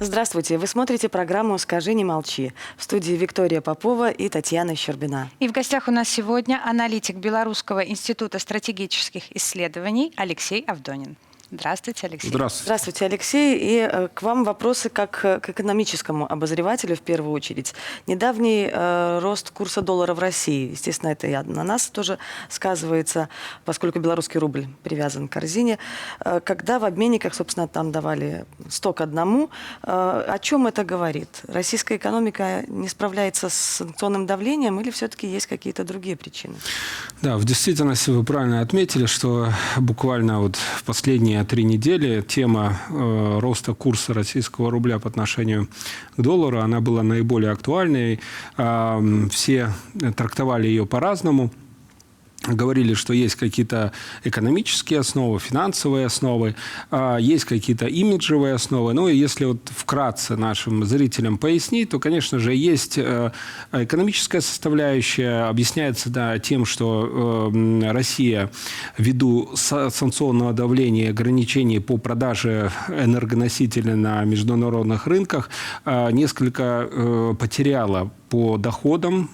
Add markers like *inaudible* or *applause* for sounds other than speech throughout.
Здравствуйте. Вы смотрите программу «Скажи, не молчи». В студии Виктория Попова и Татьяна Щербина. И в гостях у нас сегодня аналитик Белорусского института стратегических исследований Алексей Авдонин. Здравствуйте, Алексей. Здравствуйте. Здравствуйте, Алексей. И э, к вам вопросы как э, к экономическому обозревателю в первую очередь. Недавний э, рост курса доллара в России, естественно, это и на нас тоже сказывается, поскольку белорусский рубль привязан к корзине. Э, когда в обменниках, собственно, там давали 100 к одному, э, о чем это говорит? Российская экономика не справляется с санкционным давлением или все-таки есть какие-то другие причины? Да, в действительности вы правильно отметили, что буквально вот в последние три недели тема э, роста курса российского рубля по отношению к доллару, она была наиболее актуальной. Э, все трактовали ее по-разному говорили, что есть какие-то экономические основы, финансовые основы, а, есть какие-то имиджевые основы. Ну и если вот вкратце нашим зрителям пояснить, то, конечно же, есть э, экономическая составляющая, объясняется да, тем, что э, Россия ввиду санкционного давления и ограничений по продаже энергоносителей на международных рынках э, несколько потеряла по доходам,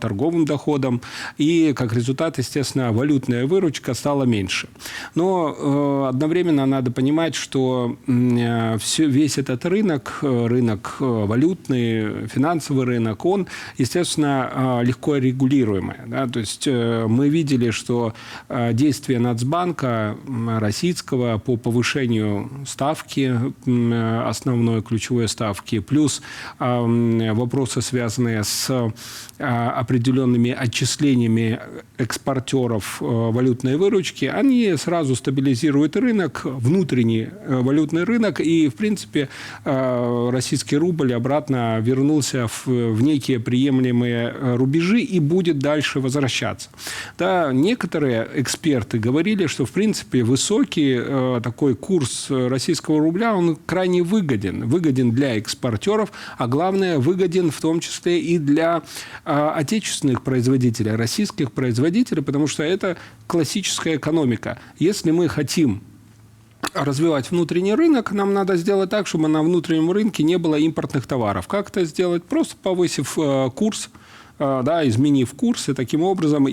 торговым доходам, и как результат, естественно, валютная выручка стала меньше. Но э, одновременно надо понимать, что э, все, весь этот рынок, рынок валютный, финансовый рынок, он, естественно, легко регулируемый. Да? То есть мы видели, что действия Нацбанка российского по повышению ставки, основной ключевой ставки, плюс вопросы, связанные с определенными отчислениями экспортеров э, валютной выручки, они сразу стабилизируют рынок, внутренний э, валютный рынок, и, в принципе, э, российский рубль обратно вернулся в, в некие приемлемые рубежи и будет дальше возвращаться. Да, некоторые эксперты говорили, что, в принципе, высокий такой курс российского рубля, он крайне выгоден. Выгоден для экспортеров, а главное, выгоден в том числе и для отечественных производителей, российских производителей, потому что это классическая экономика. Если мы хотим развивать внутренний рынок, нам надо сделать так, чтобы на внутреннем рынке не было импортных товаров. Как это сделать? Просто повысив э, курс да, изменив курсы, таким образом э,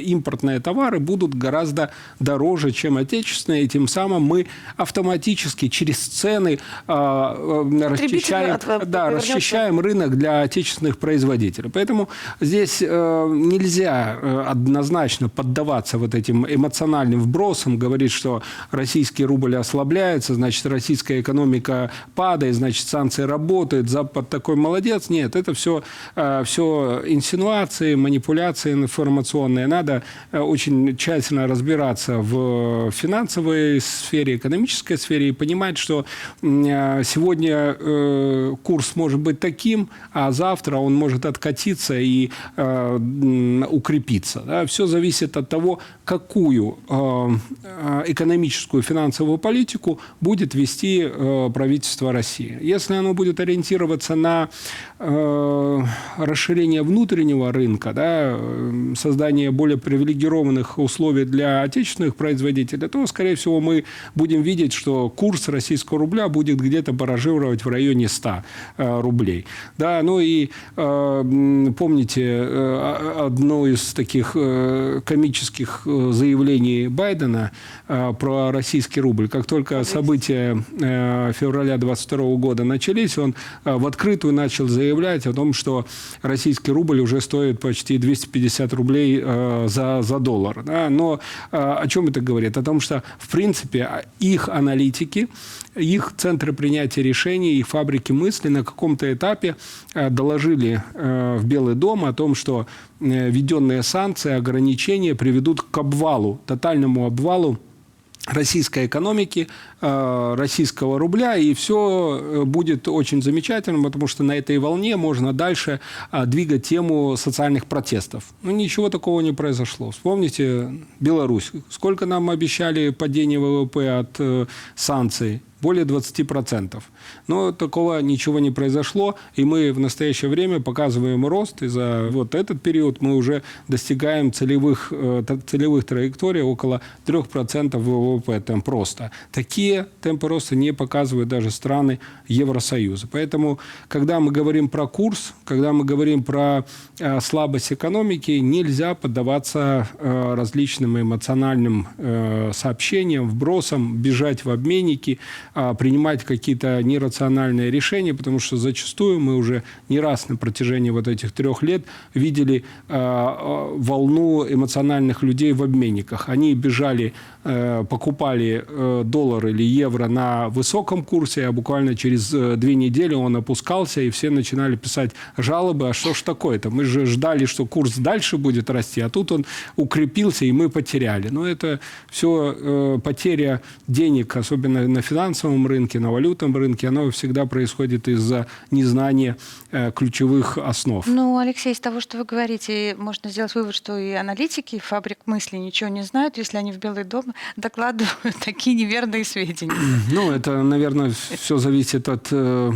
импортные товары будут гораздо дороже, чем отечественные, и тем самым мы автоматически через цены э, расчищаем, от, да, расчищаем рынок для отечественных производителей. Поэтому здесь нельзя однозначно поддаваться вот этим эмоциональным вбросам, говорить, что российский рубль ослабляется, значит, российская экономика падает, значит, санкции работают, Запад такой молодец. Нет, это все, все инсинуации, манипуляции информационные. Надо э, очень тщательно разбираться в финансовой сфере, экономической сфере и понимать, что э, сегодня э, курс может быть таким, а завтра он может откатиться и укрепиться. Все зависит от того, какую экономическую финансовую политику будет вести правительство России. Если оно будет ориентироваться на расширение внутреннего внутреннего рынка, да, э, создание более привилегированных условий для отечественных производителей, то, скорее всего, мы будем видеть, что курс российского рубля будет где-то баражировать в районе 100 э, рублей. Да, ну и э, помните одно из таких комических заявлений Байдена про российский рубль. Как только события февраля 22 года начались, он в открытую начал заявлять о том, что российский рубль уже стоит почти 250 рублей э, за, за доллар. Но э, о чем это говорит? О том, что, в принципе, их аналитики, их центры принятия решений, их фабрики мысли на каком-то этапе э, доложили э, в Белый дом о том, что э, введенные санкции, ограничения приведут к обвалу, тотальному обвалу российской экономики, российского рубля, и все э, будет очень замечательно, потому что на этой волне можно дальше э, двигать тему социальных протестов. Но ну, ничего такого не произошло. Вспомните Беларусь. Сколько нам обещали падение ВВП от санкций? более 20%. Но такого ничего не произошло, и мы в настоящее время показываем рост, и за вот этот период мы уже достигаем целевых, э, целевых траекторий около 3% ВВП темп роста. Такие темпы роста не показывают даже страны Евросоюза. Поэтому, когда мы говорим про курс, когда мы говорим про э, слабость экономики, нельзя поддаваться э, различным эмоциональным сообщениям, вбросам, бежать в обменники, а, принимать какие-то нерациональные решения, потому что зачастую мы уже не раз на протяжении вот этих трех лет видели а, а, волну эмоциональных людей в обменниках. Они бежали, э, покупали э, доллар или евро на высоком курсе, а буквально через э, две недели он опускался, и все начинали писать жалобы, а что ж такое-то? Мы же ждали, что курс дальше будет расти, а тут он укрепился, и мы потеряли. Но это все потеря денег, особенно на финансовом рынке, на валютном рынке, оно всегда происходит из-за незнания ключевых основ. Ну, Алексей, из того, что вы говорите, можно сделать вывод, что и аналитики фабрик мысли ничего не знают, если они в Белый дом докладывают *laughs* такие неверные сведения. Ну, это, наверное, все зависит от э,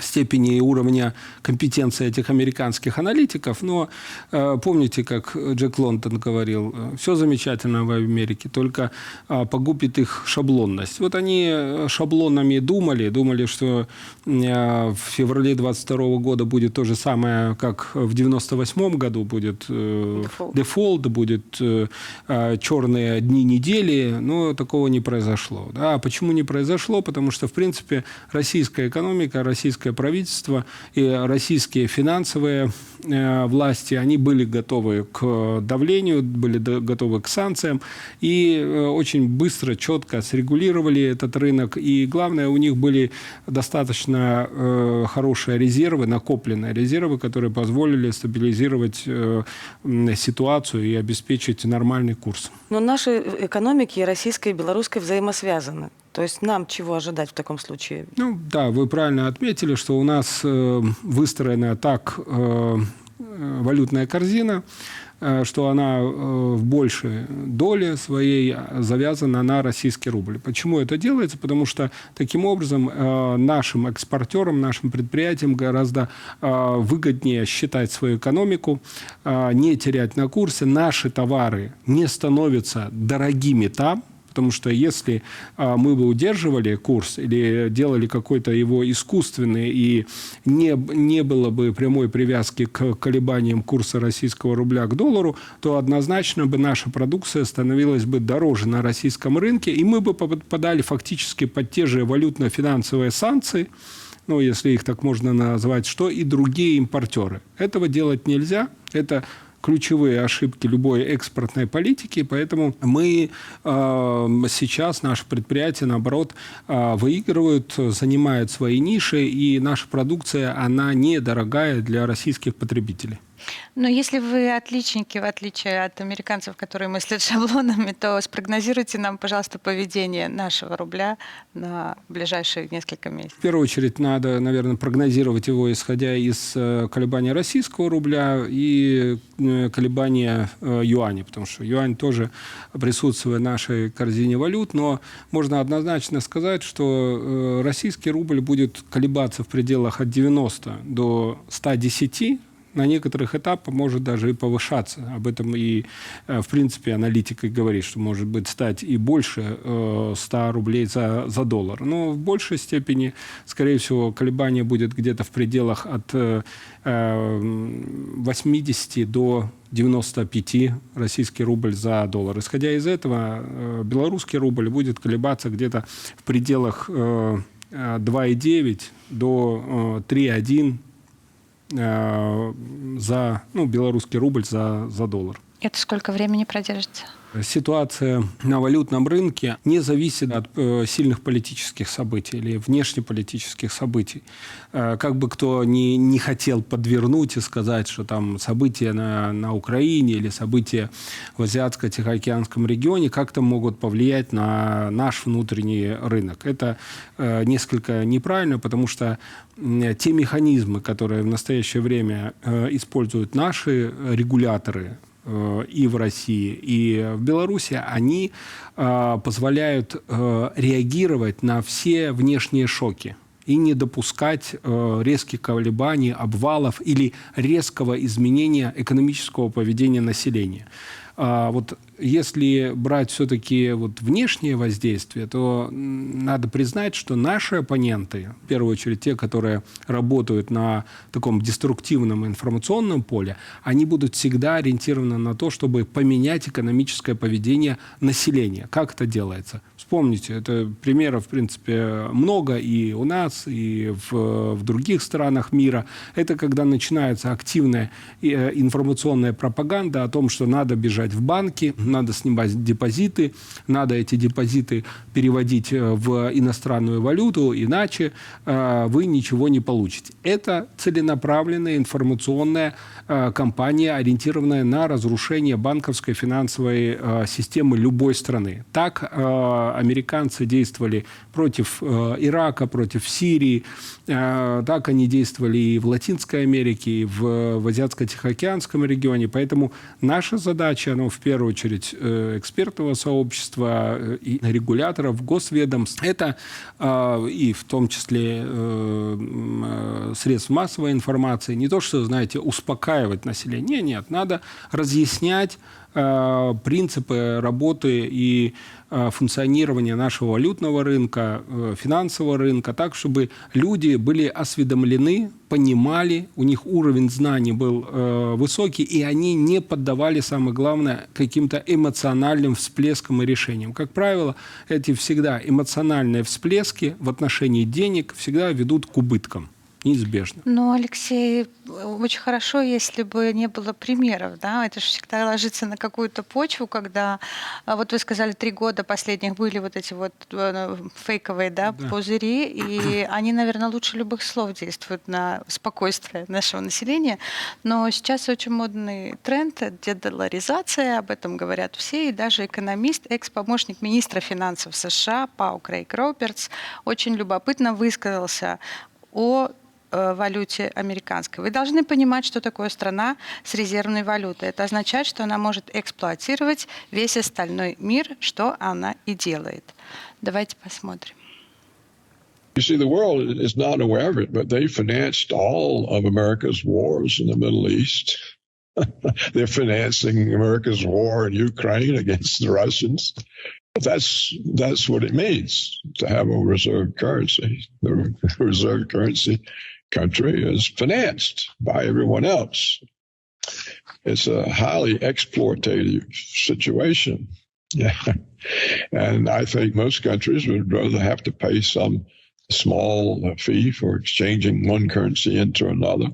степени и уровня компетенции этих американских аналитиков, но э, помните, как Джек Лондон говорил, э, все замечательно в Америке, только э, погубит их шаблонность. Вот они э, шаблонами думали, думали, что э, в феврале 22 года будет то же самое, как в 98 году будет э, дефолт. дефолт, будет э, э, черные дни недели, но такого не произошло. Да? А почему не произошло? Потому что, в принципе, российская экономика, российская российское правительство и российские финансовые э, власти, они были готовы к давлению, были готовы к санкциям и э, очень быстро, четко срегулировали этот рынок. И главное, у них были достаточно э, хорошие резервы, накопленные резервы, которые позволили стабилизировать ситуацию и обеспечить нормальный курс. Но наши экономики, российской и белорусской, взаимосвязаны. То есть нам чего ожидать в таком случае? Ну да, вы правильно отметили, что у нас э, выстроена так э, валютная корзина, э, что она э, в большей доле своей завязана на российский рубль. Почему это делается? Потому что таким образом э, нашим экспортерам, нашим предприятиям гораздо выгоднее считать свою экономику, не терять на курсе. Наши товары не становятся дорогими там, Потому что если а, мы бы удерживали курс или делали какой-то его искусственный и не, не было бы прямой привязки к колебаниям курса российского рубля к доллару, то однозначно бы наша продукция становилась бы дороже на российском рынке, и мы бы попадали фактически под те же валютно-финансовые санкции, ну, если их так можно назвать, что и другие импортеры. Этого делать нельзя. Это ключевые ошибки любой экспортной политики, поэтому мы э, сейчас, наше предприятие, наоборот, э, выигрывают, занимают свои ниши, и наша продукция, она недорогая для российских потребителей. Но если вы отличники, в отличие от американцев, которые мыслят *laughs* шаблонами, то спрогнозируйте нам, пожалуйста, поведение нашего рубля на ближайшие несколько месяцев. В первую очередь надо, наверное, прогнозировать его, исходя из э, колебания российского рубля и э, колебания э, юаня, потому что юань тоже присутствует в нашей корзине валют, но можно однозначно сказать, что российский рубль будет колебаться в пределах от 90 до 110 на некоторых этапах может даже и повышаться. Об этом и, э, в принципе, аналитика говорит, что может быть стать и больше 100 э, рублей за, за доллар. Но в большей степени, скорее всего, колебание будет где-то в пределах от 80 э, до 95 российский рубль за доллар. Исходя из этого, белорусский рубль будет колебаться где-то в пределах 2,9 до 3,1 Э, за ну, белорусский рубль за, за доллар. Это сколько времени продержится? Ситуация на валютном рынке не зависит от э, сильных политических событий или внешнеполитических событий. Э, как бы кто ни, не хотел подвернуть и сказать, что там события на, на Украине или события в Азиатско-Тихоокеанском регионе как-то могут повлиять на наш внутренний рынок. Это э, несколько неправильно, потому что те механизмы, которые в настоящее время используют наши регуляторы, и в России, и в Беларуси, они э, позволяют э, реагировать на все внешние шоки и не допускать э, резких колебаний, обвалов или резкого изменения экономического поведения населения. А вот если брать все-таки вот внешнее воздействие, то надо признать, что наши оппоненты, в первую очередь те, которые работают на таком деструктивном информационном поле, они будут всегда ориентированы на то, чтобы поменять экономическое поведение населения. Как это делается? Вспомните, это примеров, в принципе, много и у нас, и в, в других странах мира. Это когда начинается активная э, информационная пропаганда о том, что надо бежать в банки, надо снимать депозиты, надо эти депозиты переводить э, в иностранную валюту, иначе э, вы ничего не получите. Это целенаправленная информационная э, кампания, ориентированная на разрушение банковской финансовой системы любой страны. Так американцы действовали против Ирака, против Сирии, так они действовали и в Латинской Америке, и в, в Азиатско-Тихоокеанском регионе. Поэтому наша задача, ну, в первую очередь, Э, экспертного сообщества э, и регуляторов, госведомств. Это э, и в том числе средств массовой информации. Не то, что, знаете, успокаивать население. Нет, надо разъяснять Э, принципы работы и э, функционирования нашего валютного рынка, э, финансового рынка, так, чтобы люди были осведомлены, понимали, у них уровень знаний был высокий, и они не поддавали, самое главное, каким-то эмоциональным всплескам и решениям. Как правило, эти всегда эмоциональные всплески в отношении денег всегда ведут к убыткам неизбежно. Ну, Алексей, очень хорошо, если бы не было примеров, да, это же всегда ложится на какую-то почву, когда, а, вот вы сказали, три года последних были вот эти вот э, фейковые, да, да. пузыри, и *clears throat* они, наверное, лучше любых слов действуют на спокойствие нашего населения, но сейчас очень модный тренд – дедоларизация, об этом говорят все, и даже экономист, экс-помощник министра финансов США Пау Крейг Робертс очень любопытно высказался о валюте американской. Вы должны понимать, что такое страна с резервной валютой. Это означает, что она может эксплуатировать весь остальной мир, что она и делает. Давайте посмотрим. You see, the world is not aware of it, but they financed all of America's wars in the Middle East. They're financing America's war in Ukraine against the Russians. That's that's what it means to have a reserve currency. The reserve currency country is financed by everyone else. It's a highly exploitative situation. Yeah. *laughs* And I think most countries would rather have to pay some small fee for exchanging one currency into another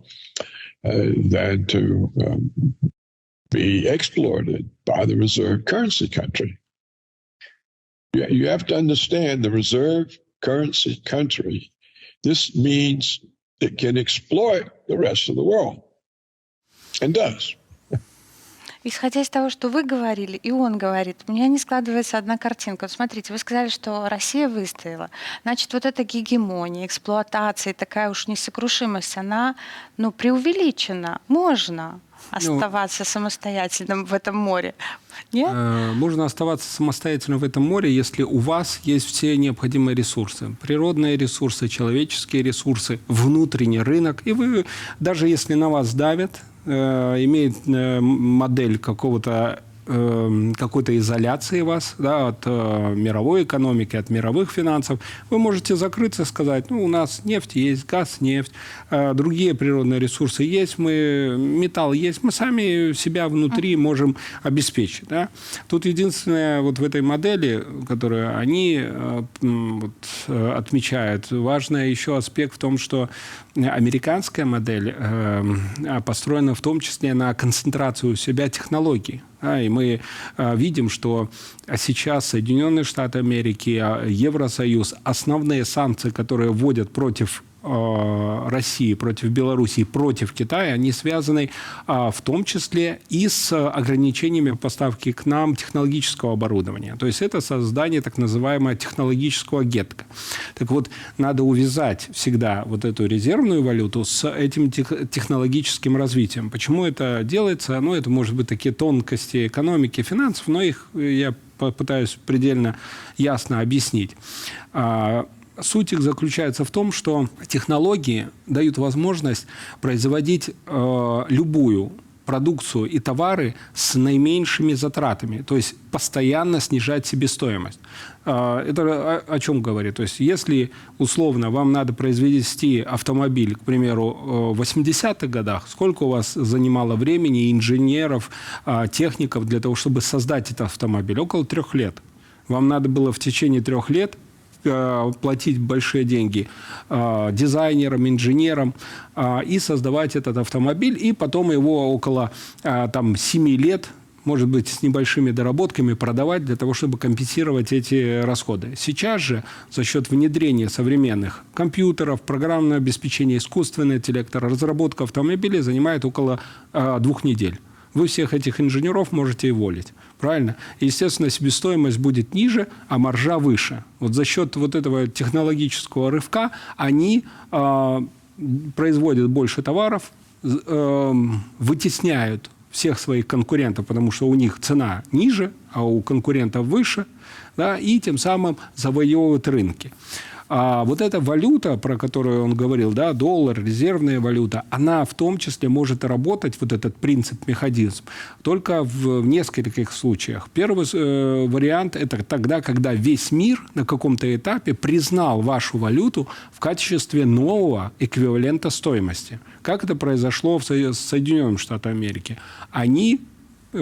uh, than to um, be exploited by the reserve currency country. You have to understand the reserve currency country. This means it can exploit the rest of the world and does. Исходя из того, что вы говорили, и он говорит, у меня не складывается одна картинка. Вот смотрите, вы сказали, что Россия выстояла. Значит, вот эта гегемония, эксплуатация, такая уж несокрушимость, она ну, преувеличена. Можно оставаться ну, самостоятельным в этом море. Нет? Э, можно оставаться самостоятельным в этом море, если у вас есть все необходимые ресурсы. Природные ресурсы, человеческие ресурсы, внутренний рынок. И вы, даже если на вас давят, э, имеет э, модель какого-то Эм, какой-то изоляции вас да, от э, мировой экономики, от мировых финансов, вы можете закрыться и сказать, ну, у нас нефть есть, газ, нефть, э, другие природные ресурсы есть, мы, металл есть, мы сами себя внутри можем обеспечить. Да? Тут единственное, вот в этой модели, которую они э, вот, отмечают, важный еще аспект в том, что американская модель построена в том числе на концентрацию у себя технологий. Да, и мы а, видим, что сейчас Соединенные Штаты Америки, а, Евросоюз, основные санкции, которые вводят против России, против Белоруссии, против Китая, они связаны а, в том числе и с ограничениями поставки к нам технологического оборудования. То есть это создание так называемого технологического гетка. Так вот, надо увязать всегда вот эту резервную валюту с этим технологическим развитием. Почему это делается? Ну, это может быть такие тонкости экономики, финансов, но их я попытаюсь предельно ясно объяснить. Суть их заключается в том, что технологии дают возможность производить э, любую продукцию и товары с наименьшими затратами, то есть постоянно снижать себестоимость. А, это о чем говорит? То есть если условно вам надо произвести автомобиль, к примеру, в 80-х годах, сколько у вас занимало времени инженеров, а, техников для того, чтобы создать этот автомобиль? Около трех лет. Вам надо было в течение трех лет Э, платить большие деньги э, дизайнерам, инженерам э, и создавать этот автомобиль, и потом его около там, 7 лет может быть, с небольшими доработками продавать для того, чтобы компенсировать эти расходы. Сейчас же за счет внедрения современных компьютеров, программное обеспечение, искусственный интеллект, разработка автомобилей занимает около двух недель вы всех этих инженеров можете и волить. Правильно? Естественно, себестоимость будет ниже, а маржа выше. Вот за счет вот этого технологического рывка они э, производят больше товаров, э, вытесняют всех своих конкурентов, потому что у них цена ниже, а у конкурентов выше, да, и тем самым завоевывают рынки. А вот эта валюта, про которую он говорил, да, доллар, резервная валюта, она в том числе может работать, вот этот принцип, механизм, только в, в нескольких случаях. Первый э, вариант – это тогда, когда весь мир на каком-то этапе признал вашу валюту в качестве нового эквивалента стоимости. Как это произошло в Соединенных Штатах Америки? Они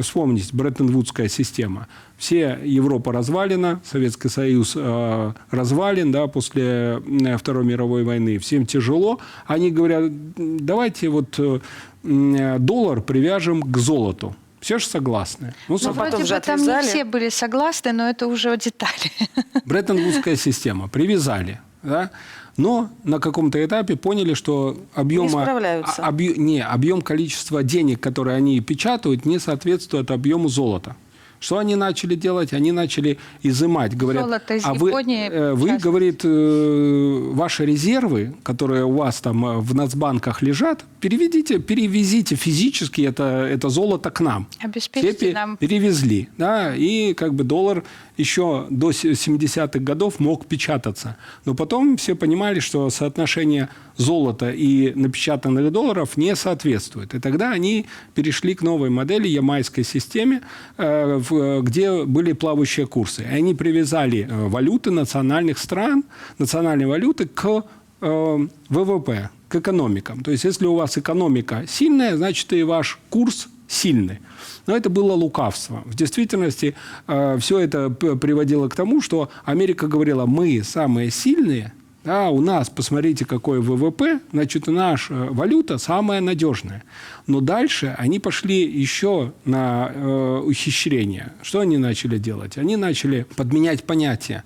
вспомнить Бреттон-Вудская система. Все Европа развалена, Советский Союз э, развален да, после э, Второй мировой войны. Всем тяжело. Они говорят, давайте вот э, доллар привяжем к золоту. Все же согласны. Ну, ну вроде бы там не все были согласны, но это уже детали. *laughs* Бреттон-Вудская система. Привязали. Да? но на каком-то этапе поняли, что объема, не, объ, не, объем количества денег, которые они печатают, не соответствует объему золота. Что они начали делать? Они начали изымать. Говорят, Золото из а вы, э, вы, говорит, э, ваши резервы, которые у вас там э, в нацбанках лежат, переведите, перевезите физически это, это золото к нам. Обеспечьте нам. Перевезли. Да, и как бы доллар еще до 70-х годов мог печататься. Но потом все понимали, что соотношение золота и напечатанных долларов не соответствует. И тогда они перешли к новой модели ямайской системе, э, где были плавающие курсы. И они привязали э, валюты национальных стран, национальные валюты к э, ВВП, к экономикам. То есть, если у вас экономика сильная, значит и ваш курс сильный. Но это было лукавство. В действительности э, все это приводило к тому, что Америка говорила, мы самые сильные, да, у нас, посмотрите, какой ВВП, значит, наша валюта самая надежная. Но дальше они пошли еще на э, ухищрение. Что они начали делать? Они начали подменять понятия.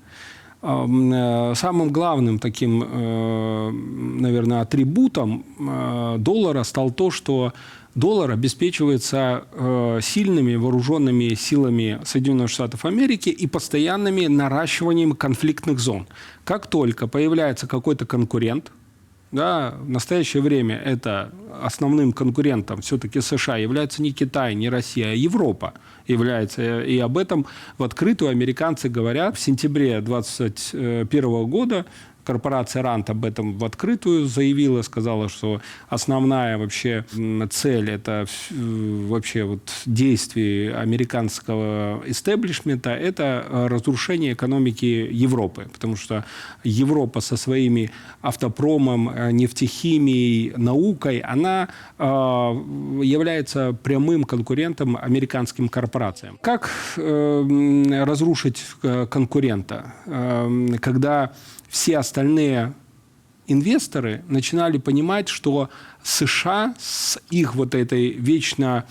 Э, самым главным таким, э, наверное, атрибутом э, доллара стал то, что доллар обеспечивается сильными вооруженными силами Соединенных Штатов Америки и постоянными наращиванием конфликтных зон. Как только появляется какой-то конкурент, да, в настоящее время это основным конкурентом все-таки США является не Китай, не Россия, а Европа является. И об этом в открытую американцы говорят. В сентябре 2021 года корпорация РАНТ об этом в открытую заявила, сказала, что основная вообще цель это вообще вот действий американского истеблишмента это разрушение экономики Европы, потому что Европа со своими автопромом, нефтехимией, наукой, она э, является прямым конкурентом американским корпорациям. Как э, разрушить э, конкурента, э, когда все остальные инвесторы начинали понимать, что США с их вот этой вечно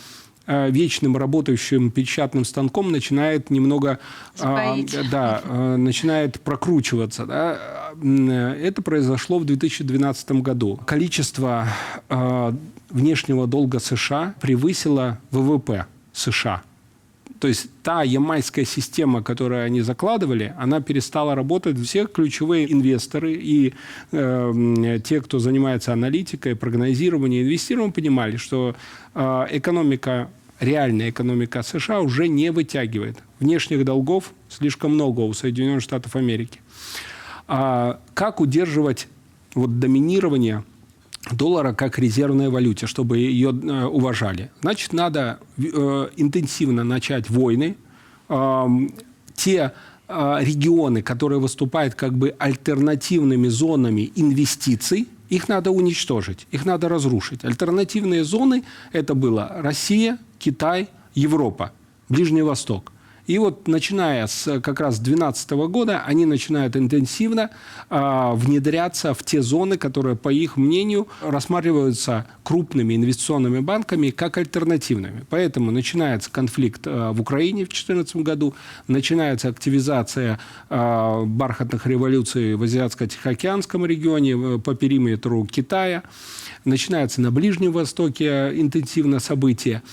э, вечным работающим печатным станком начинает немного Сбоить. да, э, начинает прокручиваться. да. Э, Это произошло в 2012 году. Количество э, внешнего долга США превысило ВВП США. То есть та ямайская система, которую они закладывали, она перестала работать. Все ключевые инвесторы и э, те, кто занимается аналитикой, прогнозированием, инвестированием, понимали, что э, экономика, реальная экономика США уже не вытягивает. Внешних долгов слишком много у Соединенных Штатов Америки. А как удерживать вот доминирование доллара как резервной валюте, чтобы ее э, уважали. Значит, надо э, интенсивно начать войны. Ам, те э, регионы, которые выступают как бы альтернативными зонами инвестиций, их надо уничтожить, их надо разрушить. Альтернативные зоны – это было Россия, Китай, Европа, Ближний Восток. И вот начиная с э, как раз 2012 года они начинают интенсивно а, внедряться в те зоны, которые, по их мнению, рассматриваются крупными инвестиционными банками как альтернативными. Поэтому начинается конфликт а, в Украине в 2014 году, начинается активизация а, бархатных революций в Азиатско-Тихоокеанском регионе, э, по периметру Китая. Начинается на Ближнем Востоке интенсивно события.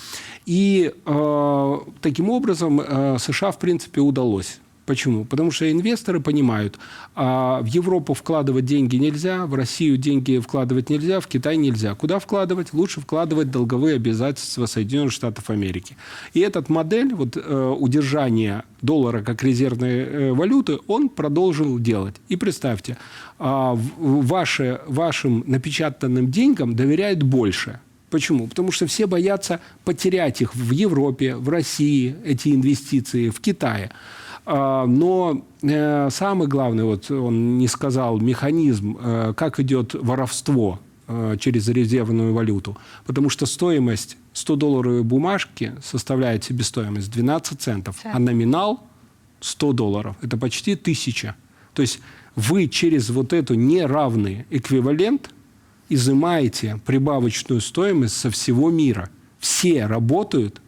И э, таким образом э, США, в принципе, удалось. Почему? Потому что инвесторы понимают, а в Европу вкладывать деньги нельзя, в Россию деньги вкладывать нельзя, в Китай нельзя. Куда вкладывать? Лучше вкладывать долговые обязательства Соединенных Штатов Америки. И этот модель вот, э, удержания доллара как резервной э, валюты он продолжил делать. И представьте, а, ваши, вашим напечатанным деньгам доверяют больше. Почему? Потому что все боятся потерять их в Европе, в России, эти инвестиции, в Китае. А, Но э, самый главный, вот он не сказал, механизм, э, как идет воровство э, через резервную валюту. Потому что стоимость 100-долларовой бумажки составляет себестоимость 12 центов, а номинал 100 долларов. Это почти 1000. То есть вы через вот эту неравный эквивалент изымаете прибавочную стоимость со всего мира. Все работают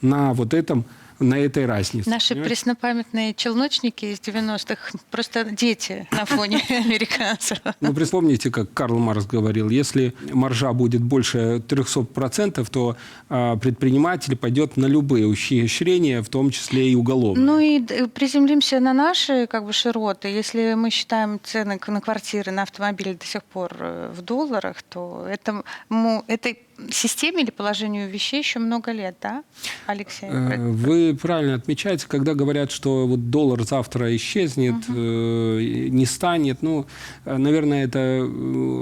на вот этом, на этой разнице. Наши понимаете? преснопамятные челночники из 90-х просто дети на фоне *laughs* американцев. Ну, вспомните, как Карл Маркс говорил, если маржа будет больше 300%, то а, предприниматель пойдет на любые ухищрения, в том числе и уголовные. Ну и д- приземлимся на наши как бы широты. Если мы считаем цены на квартиры, на автомобили до сих пор э, в долларах, то этому, этой системе или положению вещей еще много лет, да, Алексей? Э, Вы правильно отмечаете, когда говорят, что вот доллар завтра исчезнет, э, не станет, ну, э, наверное, это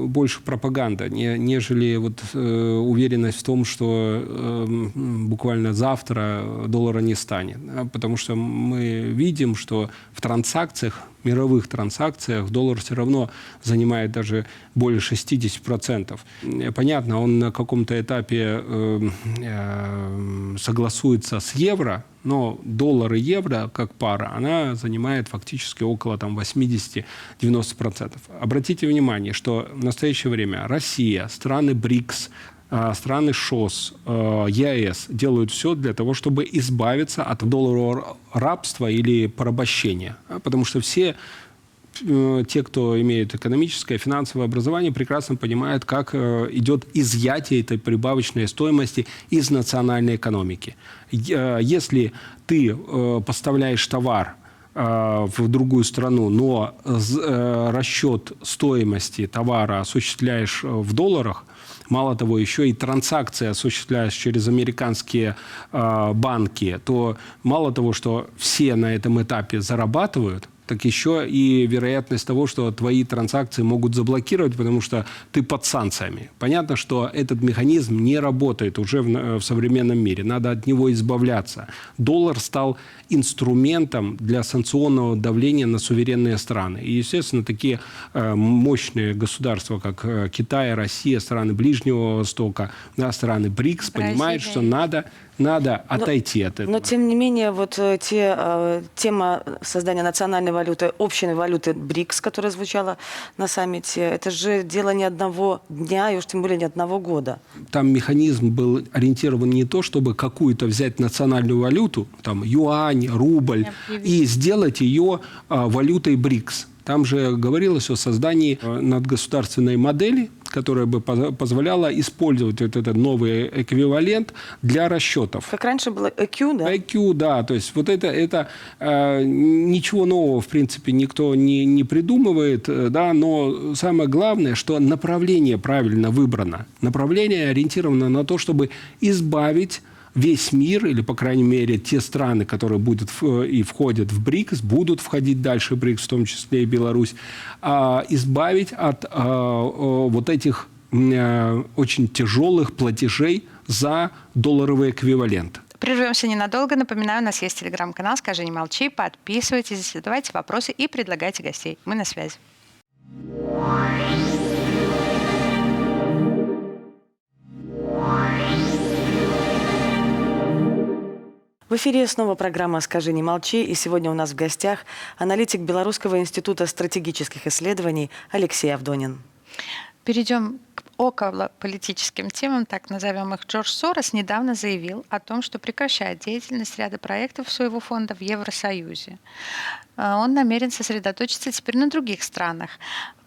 больше пропаганда, не- нежели вот э, уверенность в том, что э, м, буквально завтра доллара не станет. Потому что мы видим, что в транзакциях, мировых транзакциях доллар все равно занимает даже более 60%. Э, Понятно, он на каком-то этапе э, э, согласуется с евро, но доллар и евро как пара, она занимает фактически около там, 80-90%. Обратите внимание, что в настоящее время Россия, страны БРИКС, страны ШОС, э, ЕАЭС делают все для того, чтобы избавиться от долларового рабства или порабощения. А, Потому что все э, те, кто имеет экономическое, финансовое образование, прекрасно понимают, как э, идет изъятие этой прибавочной стоимости из национальной экономики. Э, Если ты э, поставляешь товар э, в другую страну, но э, расчет стоимости товара осуществляешь э, в долларах, Мало того, еще и транзакции осуществляешь через американские э, банки, то мало того, что все на этом этапе зарабатывают, так еще и вероятность того, что твои транзакции могут заблокировать, потому что ты под санкциями. Понятно, что этот механизм не работает уже в, на- в современном мире. Надо от него избавляться. Доллар стал инструментом для санкционного давления на суверенные страны. И, естественно, такие э, мощные государства, как э, Китай, Россия, страны Ближнего Востока, да, страны БРИКС, понимают, Бразилия. что надо надо отойти от этого. Но тем не менее, вот э, те, э, тема создания национальной валюты, общей валюты БРИКС, которая звучала на саммите, это же дело не одного дня и уж тем более не одного года. там механизм был ориентирован не то, чтобы какую-то взять национальную валюту, там юань, рубль, и сделать ее а, валютой БРИКС. Там же говорилось о создании э, надгосударственной модели, которая бы позволяла использовать вот этот новый эквивалент для расчетов. Как раньше было EQ, да? IQ, да, то есть вот это, это э, ничего нового, в принципе, никто не, не придумывает, э, да, но самое главное, что направление правильно выбрано. Направление ориентировано на то, чтобы избавить весь мир, или, по крайней мере, те страны, которые будут в- и входят в БРИКС, будут входить дальше в БРИКС, в том числе и Беларусь, а, избавить от а, о, вот этих э, очень тяжелых платежей за долларовый эквивалент. Прервемся ненадолго. Напоминаю, у нас есть телеграм-канал «Скажи, не молчи». Подписывайтесь, задавайте вопросы и предлагайте гостей. Мы на связи. В эфире снова программа «Скажи, не молчи». И сегодня у нас в гостях аналитик Белорусского института стратегических исследований Алексей Авдонин. Перейдем к околополитическим темам, так назовем их. Джордж Сорос недавно заявил о том, что прекращает деятельность ряда проектов своего фонда в Евросоюзе. А Он намерен сосредоточиться теперь на других странах.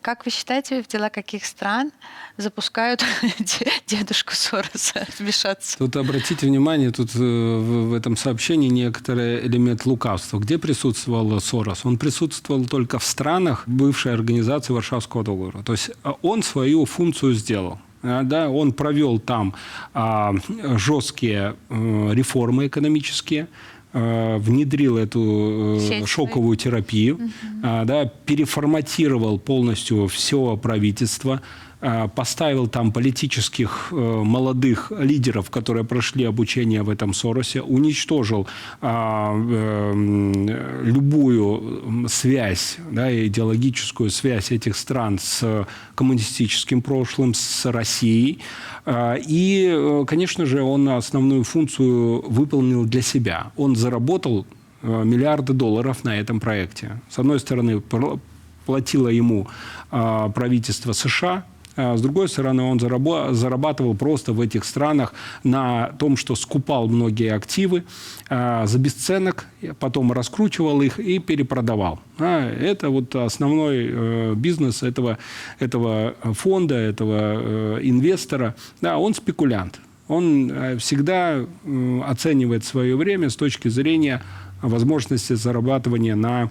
Как вы считаете, в дела каких стран запускают *laughs* де- дедушку Сороса вмешаться? Тут обратите внимание, тут э, в, этом сообщении некоторый элемент лукавства. Где присутствовал Сорос? Он присутствовал только в странах бывшей организации Варшавского договора. То есть а, он свою функцию сделал. А, Да, он провел там а, жесткие э, реформы экономические, э, внедрил эту э, Сеть шоковую терапию, а, да, переформатировал полностью все правительство, поставил там политических э, молодых лидеров, которые прошли обучение в этом Соросе, уничтожил э, любую связь, да, идеологическую связь этих стран с коммунистическим прошлым, с Россией. И, э, конечно же, он основную функцию выполнил для себя. Он заработал э, миллиарды долларов на этом проекте. С одной стороны, платило ему правительство США, с другой стороны, он зарабатывал просто в этих странах на том, что скупал многие активы а, за бесценок, потом раскручивал их и перепродавал. А, Это вот основной э, бизнес этого, этого фонда, этого э, инвестора. Да, он спекулянт. Он э, всегда оценивает свое время с точки зрения возможности зарабатывания на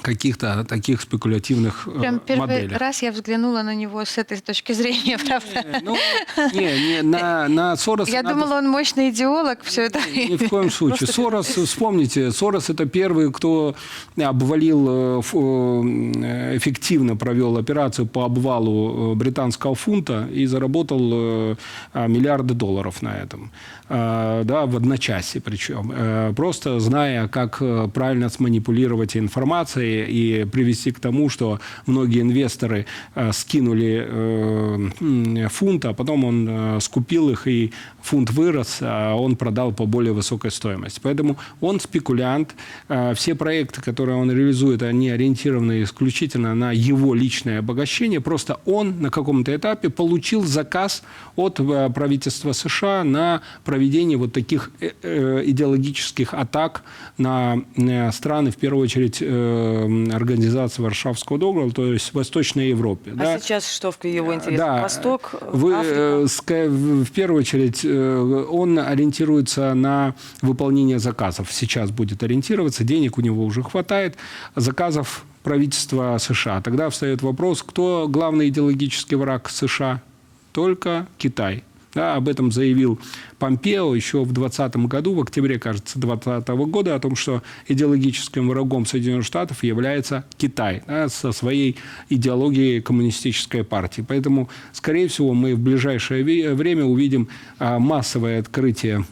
каких-то таких спекулятивных э, Прям первый моделях. раз я взглянула на него с этой точки зрения, *laughs* правда? Ну, не, не, на, на Сороса Я надо думала, он мощный идеолог, все это. Ни в коем случае. Сорос, *laughs* вспомните, Сорос это первый, кто обвалил, э, э, эффективно провел операцию по обвалу э, британского фунта и заработал э, а, миллиарды долларов на этом. А, Да, в одночасье причем. Э, Просто зная, как э, правильно сманипулировать информацией и привести к тому, что многие инвесторы э, скинули э, фунт, а потом он э, скупил их, и фунт вырос, а он продал по более высокой стоимости. Поэтому он спекулянт. Все проекты, которые он реализует, они ориентированы исключительно на его личное обогащение. Просто он на каком-то этапе получил заказ от правительства США на проведение вот таких идеологических атак на страны, в первую очередь, организации Варшавского договора, то есть в Восточной Европе. А да. сейчас что в его интересах? Да. Восток, Вы, Африка? э, в в первую очередь, э, он ориентируется на выполнение заказов. Сейчас будет ориентироваться, денег у него уже хватает, заказов правительства США. Тогда встает вопрос, кто главный идеологический враг США? Только Китай. Да, об этом заявил Помпео еще в 2020 году, в октябре, кажется, 2020 года, о том, что идеологическим врагом Соединенных Штатов является Китай да, со своей идеологией коммунистической партии. Поэтому, скорее всего, мы в ближайшее время увидим а, массовое открытие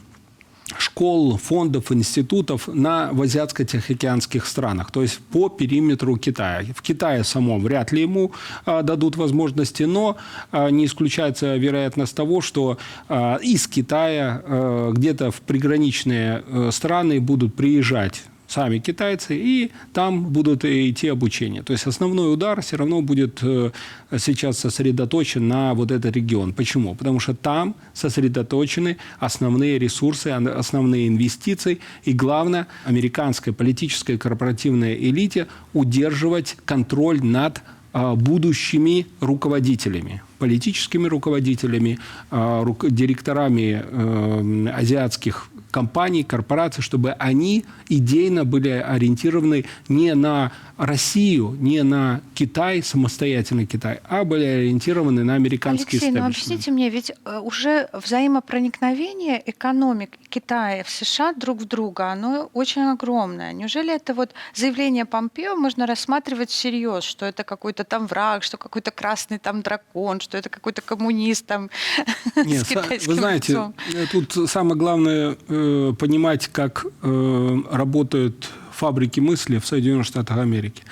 школ, фондов, институтов на, в азиатско-тихоокеанских странах, то есть по периметру Китая. В Китае самом вряд ли ему а, дадут возможности, но а, не исключается вероятность того, что а, из Китая а, где-то в приграничные а, страны будут приезжать сами китайцы, и там будут идти обучение. То есть основной удар все равно будет э, сейчас сосредоточен на вот этот регион. Почему? Потому что там сосредоточены основные ресурсы, основные инвестиции, и главное, американской политической корпоративной элите удерживать контроль над а, будущими руководителями, политическими руководителями, а, директорами э, азиатских компаний, корпораций, чтобы они идейно были ориентированы не на Россию, не на Китай, самостоятельный Китай, а были ориентированы на американские Алексей, ну объясните мне, ведь э, уже взаимопроникновение экономик Китая в США друг в друга, оно очень огромное. Неужели это вот заявление Помпео можно рассматривать всерьез, что это какой-то там враг, что какой-то красный там дракон, что это какой-то коммунист там *laughs* Нет, с вы знаете, лицом. тут самое главное э, понимать, как э, работают фабрики мысли в Соединенных Штатах Америки.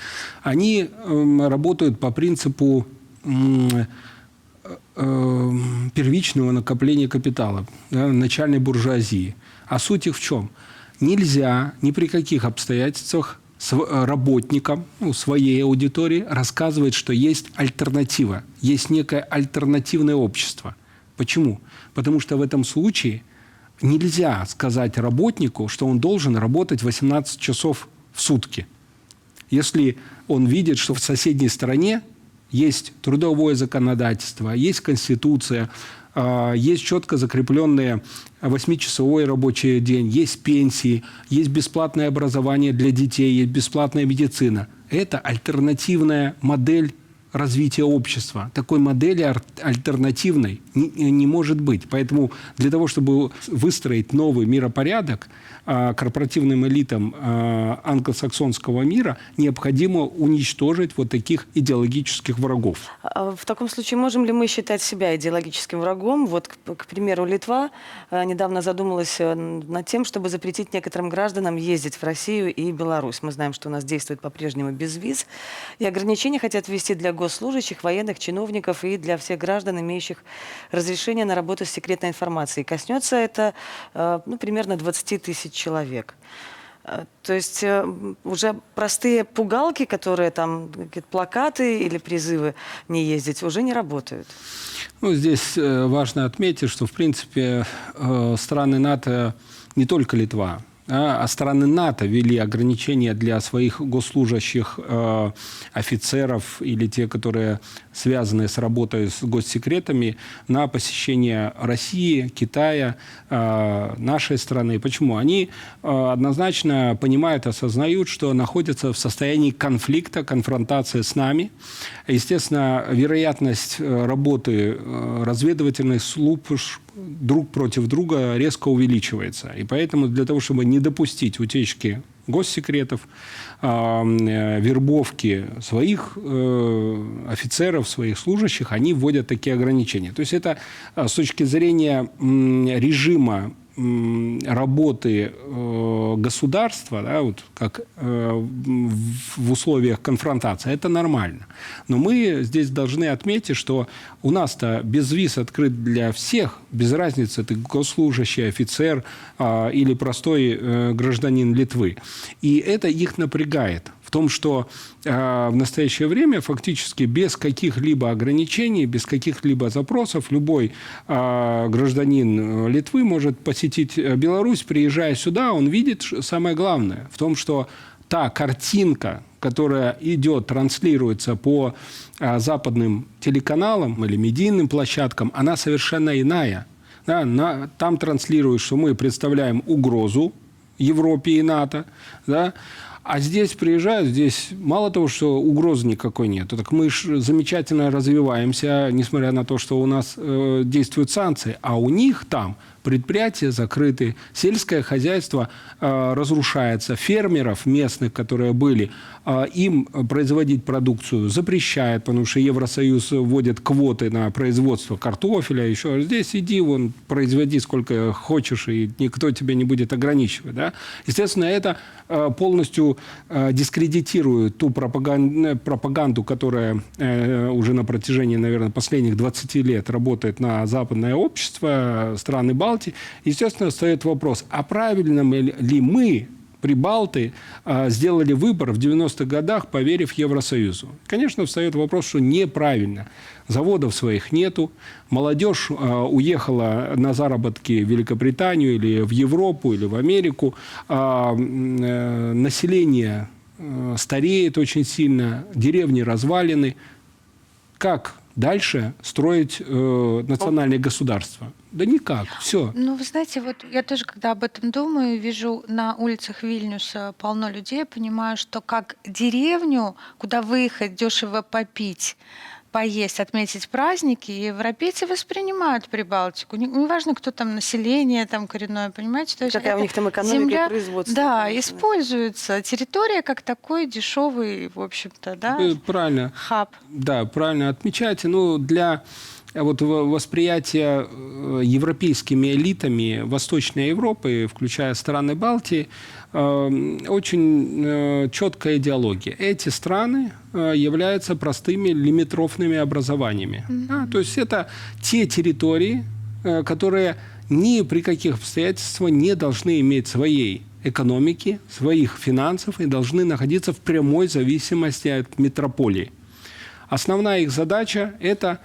Они э, работают по принципу э, э, первичного накопления капитала, да, начальной буржуазии. А суть их в чем? Нельзя ни при каких обстоятельствах э, работникам ну, своей аудитории рассказывать, что есть альтернатива, есть некое альтернативное общество. Почему? Потому что в этом случае нельзя сказать работнику, что он должен работать 18 часов в сутки. Если он видит, что в соседней стране есть трудовое законодательство, есть конституция, а, есть четко закрепленные 8-часовой рабочий день, есть пенсии, есть бесплатное образование для детей, есть бесплатная медицина. Это альтернативная модель развития общества. Такой модели альтернативной не, может быть. Поэтому для того, чтобы выстроить новый миропорядок, а, корпоративным элитам а, англосаксонского мира необходимо уничтожить вот таких идеологических врагов. А в таком случае можем ли мы считать себя идеологическим врагом? Вот, к, к примеру, Литва недавно задумалась э, над тем, чтобы запретить некоторым гражданам ездить в Россию и Беларусь. Мы знаем, что у нас действует по-прежнему без виз. И ограничения хотят ввести для госслужащих, военных, чиновников и для всех граждан, имеющих разрешение на работу с секретной информацией. Коснется это э, ну, примерно 20 тысяч человек. Э, то есть э, уже простые пугалки, которые там плакаты или призывы не ездить, уже не работают. Ну, здесь важно отметить, что, в принципе, страны НАТО, не только Литва, а страны НАТО ввели ограничения для своих госслужащих э, офицеров или те, которые связаны с работой с госсекретами, на посещение России, Китая, э, нашей страны. Почему? Они э, однозначно понимают, осознают, что находятся в состоянии конфликта, конфронтации с нами. Естественно, вероятность э, работы э, разведывательных служб друг против друга резко увеличивается. И поэтому для того, чтобы не допустить утечки госсекретов, э, вербовки своих э, офицеров, своих служащих, они вводят такие ограничения. То есть это э, с точки зрения режима работы э, государства, да, вот как э, в условиях конфронтации, это нормально. Но мы здесь должны отметить, что у нас-то безвиз открыт для всех, без разницы, ты госслужащий, офицер а, или простой э, гражданин Литвы. И это их напрягает в том, что э, в настоящее время фактически без каких-либо ограничений, без каких-либо запросов любой э, гражданин э, Литвы может посетить Беларусь, приезжая сюда, он видит самое главное в том, что та картинка, которая идет, транслируется по э, западным телеканалам или медийным площадкам, она совершенно иная. Да, на, там транслируют, что мы представляем угрозу Европе и НАТО, да, а здесь приезжают, здесь мало того, что угрозы никакой нет, так мы же замечательно развиваемся, несмотря на то, что у нас э, действуют санкции, а у них там Предприятия закрыты, сельское хозяйство э, разрушается, фермеров местных, которые были, э, им производить продукцию запрещает, потому что Евросоюз вводит квоты на производство картофеля, еще здесь иди, вон, производи сколько хочешь, и никто тебя не будет ограничивать. Да? Естественно, это э, полностью э, дискредитирует ту пропаганду, пропаганду которая э, уже на протяжении, наверное, последних 20 лет работает на западное общество, страны Балтии. Естественно, встает вопрос, а правильно ли мы, прибалты, э, сделали выбор в 90-х годах, поверив Евросоюзу? Конечно, встает вопрос, что неправильно. Заводов своих нету, молодежь э, уехала на заработки в Великобританию или в Европу, или в Америку, а э, население э, стареет очень сильно, деревни развалины. Как дальше строить э, национальное государство? Да никак, все. Ну, вы знаете, вот я тоже, когда об этом думаю, вижу на улицах Вильнюса полно людей, понимаю, что как деревню, куда выехать, дешево попить, поесть, отметить праздники, и европейцы воспринимают Прибалтику. Не- Неважно, кто там население, там коренное, понимаете? То есть Какая у это них там экономика и земля, производство, Да, конечно. используется. Территория как такой дешевый, в общем-то, да, Э, Правильно. хаб. Да, правильно отмечаете. Ну, для э, вот в- восприятия э, европейскими элитами Восточной Европы, включая страны Балтии, очень э, четкая идеология. Эти страны э, являются простыми лимитрофными образованиями. Да, то есть это те территории, э, которые ни при каких обстоятельствах не должны иметь своей экономики, своих финансов и должны находиться в прямой зависимости от метрополии. Основная их задача – это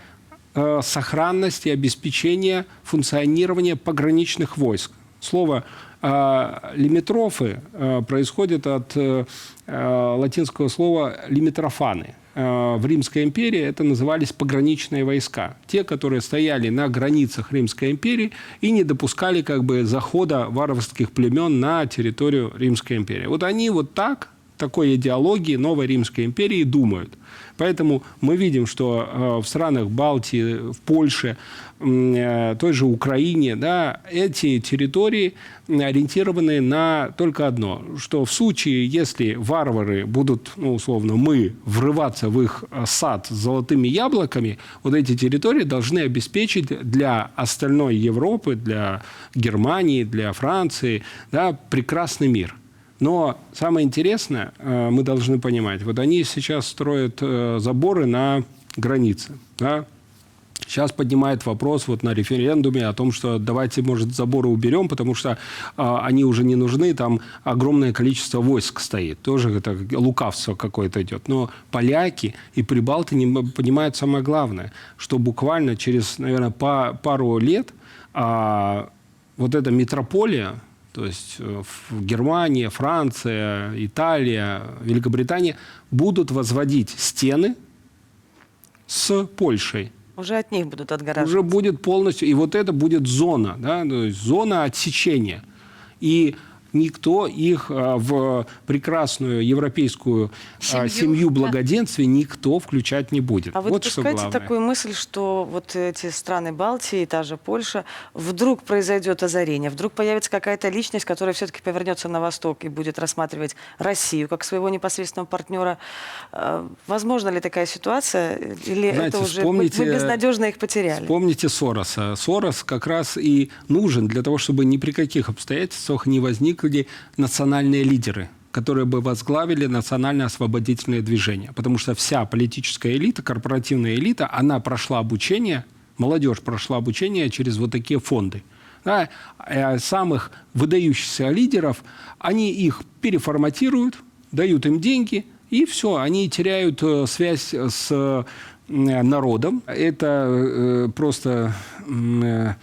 э, сохранность и обеспечение функционирования пограничных войск. Слово э, лимитрофы э, происходит от э, э, латинского слова лимитрофаны. Э, в Римской империи это назывались пограничные войска. Те, которые стояли на границах Римской империи и не допускали как бы захода варварских племен на территорию Римской империи. Вот они вот так такой идеологии новой Римской империи думают. Поэтому мы видим, что в странах Балтии, в Польше, той же Украине, да, эти территории ориентированы на только одно, что в случае, если варвары будут, ну, условно, мы, врываться в их э, сад с золотыми яблоками, вот эти территории должны обеспечить для остальной Европы, для Германии, для Франции, да, прекрасный мир. Но самое интересное, э, мы должны понимать, вот они сейчас строят э, заборы на границе. Да? Сейчас поднимает вопрос вот на референдуме о том, что давайте, может, заборы уберем, потому что а, они уже не нужны, там огромное количество войск стоит. Тоже это лукавство какое-то идет. Но поляки и прибалты не понимают самое главное, что буквально через, наверное, па- пару лет а, вот эта метрополия, то есть э, Германия, Франция, Италия, Великобритания будут возводить стены с Польшей. Уже от них будут отгораживаться. Уже будет полностью, и вот это будет зона, да, то есть зона отсечения. И никто их а, в прекрасную европейскую а, Семью, семью да. благоденствия никто включать не будет. А вы вот допускаете такую мысль, что вот эти страны Балтии, та же Польша, вдруг произойдет озарение, вдруг появится какая-то личность, которая все-таки повернется на восток и будет рассматривать Россию как своего непосредственного партнера. Э, Возможно ли такая ситуация? Или Знаете, это уже мы- вспомните- мы безнадежно их потеряли? Вспомните Сороса. Сорос как раз и нужен для того, чтобы ни при каких обстоятельствах не возникли национальные лидеры которые бы возглавили национально-освободительное движение. Потому что вся политическая элита, корпоративная элита, она прошла обучение, молодежь прошла обучение через вот такие фонды. Да, а самых выдающихся лидеров, они их переформатируют, дают им деньги, и все, они теряют э, связь с э, народом. Это э, просто э,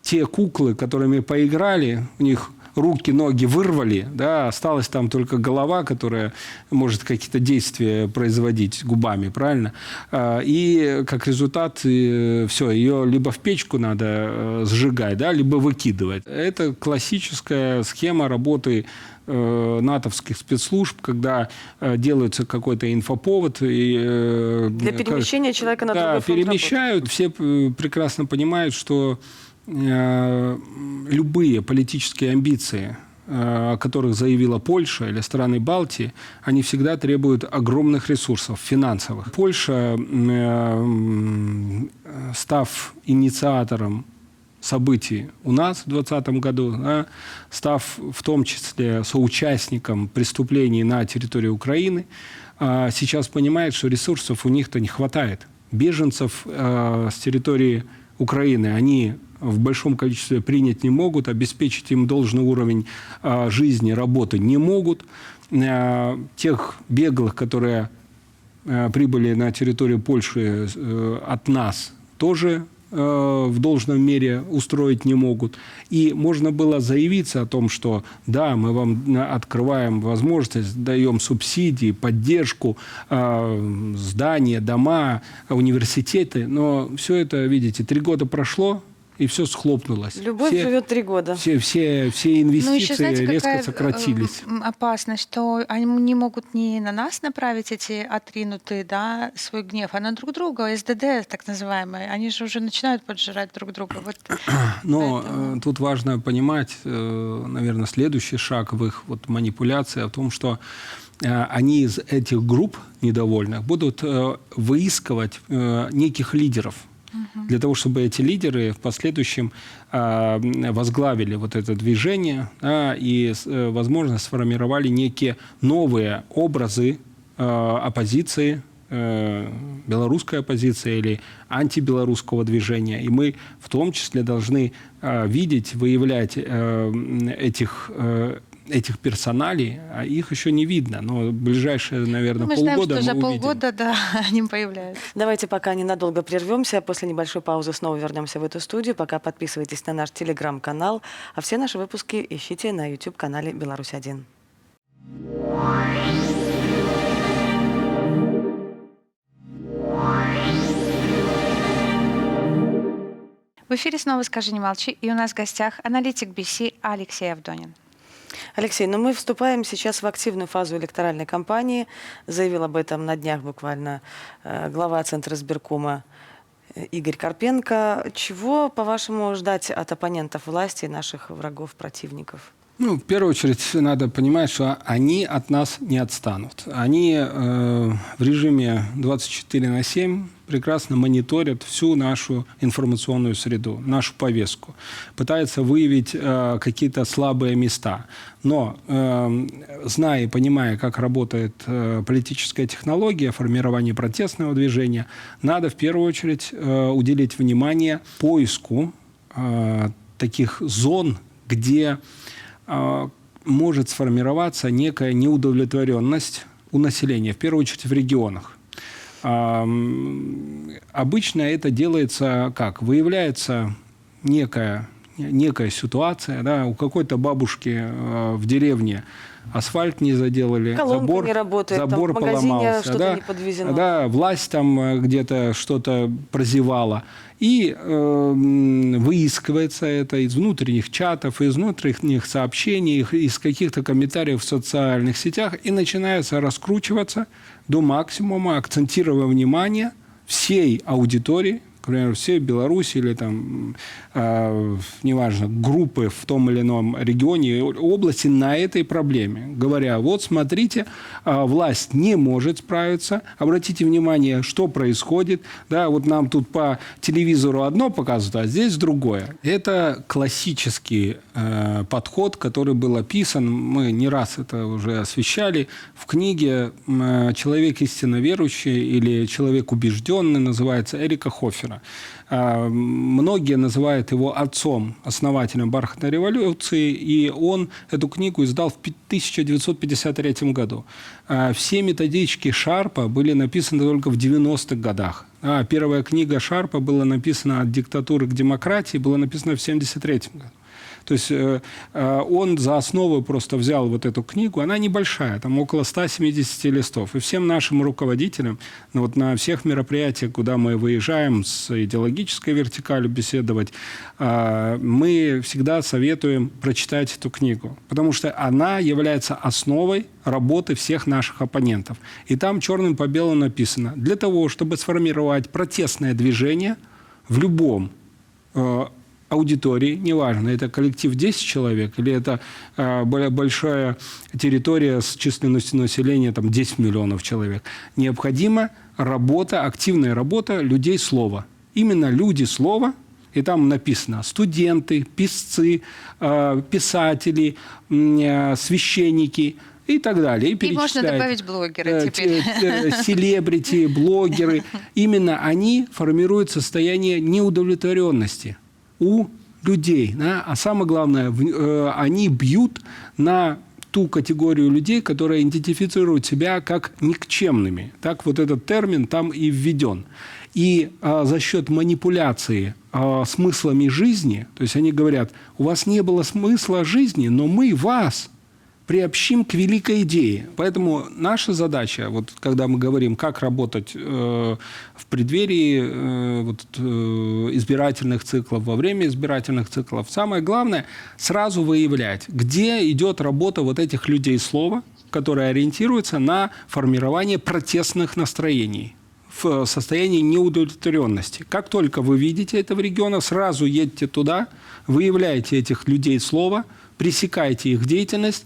те куклы, которыми поиграли, у них руки, ноги вырвали, да, осталась там только голова, которая может какие-то действия производить губами, правильно? А, И как результат все, ее либо в печку надо э, сжигать, да, либо выкидывать. Это классическая схема работы э, натовских спецслужб, когда э, делается какой-то инфоповод. И, э, Для перемещения человека на да, другой фронт перемещают. Все э, прекрасно понимают, что э, любые политические амбиции, э, о которых заявила Польша или страны Балтии, они всегда требуют огромных ресурсов финансовых. Польша, э, став инициатором событий у нас в 2020 году, став в том числе соучастником преступлений на территории Украины, сейчас понимает, что ресурсов у них-то не хватает. Беженцев э, с территории Украины они в большом количестве принять не могут, обеспечить им должный уровень э, жизни, работы не могут. Э, тех беглых, которые э, прибыли на территорию Польши э, от нас, тоже э, в должном мере устроить не могут. И можно было заявиться о том, что да, мы вам открываем возможность, даем субсидии, поддержку, здания, дома, университеты, но все это, видите, три года прошло, и все схлопнулось. Любовь все, живет три года. Все, все, все Ну, инвестиции еще знаете, резко какая сократились. э, м, опасность, что они не могут не на нас направить эти отринутые, да, свой гнев, а на друг друга, СДД так называемые. Они же уже начинают поджирать друг друга. Вот *clears throat* Но Поэтому- э, тут важно понимать, э, наверное, следующий шаг в их вот манипуляции о том, что они из этих групп недовольных будут выискивать неких лидеров для того, чтобы эти лидеры в последующем а, возглавили вот это движение да, и, э, возможно, сформировали некие новые образы э, оппозиции, э, белорусской оппозиции или антибелорусского движения. И мы в том числе должны э, видеть, выявлять э, этих, этих персоналей, а их еще не видно. Но ближайшие, наверное, мы знаем, полгода что за мы увидим. полгода, да, *laughs* они появляются. Давайте пока ненадолго прервемся. После небольшой паузы снова вернемся в эту студию. Пока подписывайтесь на наш телеграм-канал. А все наши выпуски ищите на YouTube-канале «Беларусь-1». В эфире снова «Скажи, не молчи», и у нас в гостях аналитик BC Алексей Авдонин. Алексей, ну мы вступаем сейчас в активную фазу электоральной кампании. Заявил об этом на днях буквально э, глава Центра сберкома э, Игорь Карпенко. Чего, по-вашему, ждать от оппонентов власти и наших врагов, противников? Ну, в первую очередь, надо понимать, что они от нас не отстанут. Они э, в режиме 24 на 7 прекрасно мониторят всю нашу информационную среду, нашу повестку, пытаются выявить э, какие-то слабые места. Но, э, зная и понимая, как работает э, политическая технология формирования протестного движения, надо в первую очередь э, уделить внимание поиску э, таких зон, где может сформироваться некая неудовлетворенность у населения, в первую очередь в регионах. А, Обычно это делается как? Выявляется некая, некая ситуация, да, у какой-то бабушки э, в деревне асфальт не заделали, Колонка забор, не работает, там забор магазине поломался, что-то да, не подвезено. да, власть там э, где-то что-то прозевала. И э, выискивается это из внутренних чатов, из внутренних сообщений, из каких-то комментариев в социальных сетях, и начинается раскручиваться до максимума, акцентируя внимание всей аудитории, к примеру, всей Беларуси или там, э, неважно, группы в том или ином регионе, области на этой проблеме. Говоря, вот смотрите, а, власть не может справиться, обратите внимание, что происходит, да, вот нам тут по телевизору одно показывают, а здесь другое. Это классический э, подход, который был описан, мы не раз это уже освещали, в книге э, «Человек истинно верующий» или «Человек убежденный» называется Эрика Хофера. А, Многие называют его отцом, основателем бархатной революции, и он эту книгу издал в пи- 1953 году. А, Все методички Шарпа были написаны только в 90-х годах. А Первая книга Шарпа была написана «От диктатуры к демократии», была написана в 1973 году. То есть э, э, он за основу просто взял вот эту книгу, она небольшая, там около 170 листов. И всем нашим руководителям, ну, вот на всех мероприятиях, куда мы выезжаем с идеологической вертикалью беседовать, э, мы всегда советуем прочитать эту книгу, потому что она является основой работы всех наших оппонентов. И там черным по белому написано, для того, чтобы сформировать протестное движение в любом аудитории, неважно, это коллектив 10 человек или это э, более большая территория с численностью населения там 10 миллионов человек, необходима работа, активная работа людей слова. Именно люди слова, и там написано студенты, писцы, э, писатели, э, священники и так далее. И можно перечисляет. добавить блогеры Э, теперь. те- э, селебрити, блогеры. *laughs* Именно они формируют состояние неудовлетворенности у людей. да. А самое главное, в- э, они бьют на ту категорию людей, которые идентифицируют себя как никчемными. Так вот этот термин там и введен. И а, за счет манипуляции а, смыслами жизни, то есть они говорят, у вас не было смысла жизни, но мы вас приобщим к великой идее. Поэтому наша задача, вот когда мы говорим, как работать э, в преддверии э, вот, э, избирательных циклов, во время избирательных циклов, самое главное сразу выявлять, где идет работа вот этих людей слова, которые ориентируются на формирование протестных настроений в состоянии неудовлетворенности. Как только вы видите это в регионах, сразу едьте туда, выявляете этих людей слова, пресекайте их деятельность,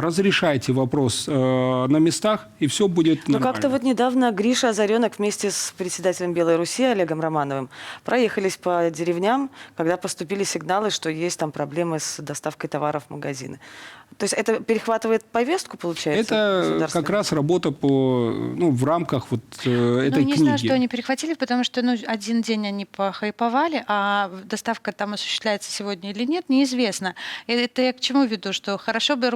разрешайте вопрос э, на местах, и все будет Ну, нормально. как-то вот недавно Гриша Озаренок вместе с председателем Белой Руси Олегом Романовым проехались по деревням, когда поступили сигналы, что есть там проблемы с доставкой товаров в магазины. То есть это перехватывает повестку, получается? Это как раз работа по, ну, в рамках вот э, этой ну, не книги. знаю, что они перехватили, потому что ну, один день они похайповали, а доставка там осуществляется сегодня или нет, неизвестно. И это я к чему веду, что хорошо бы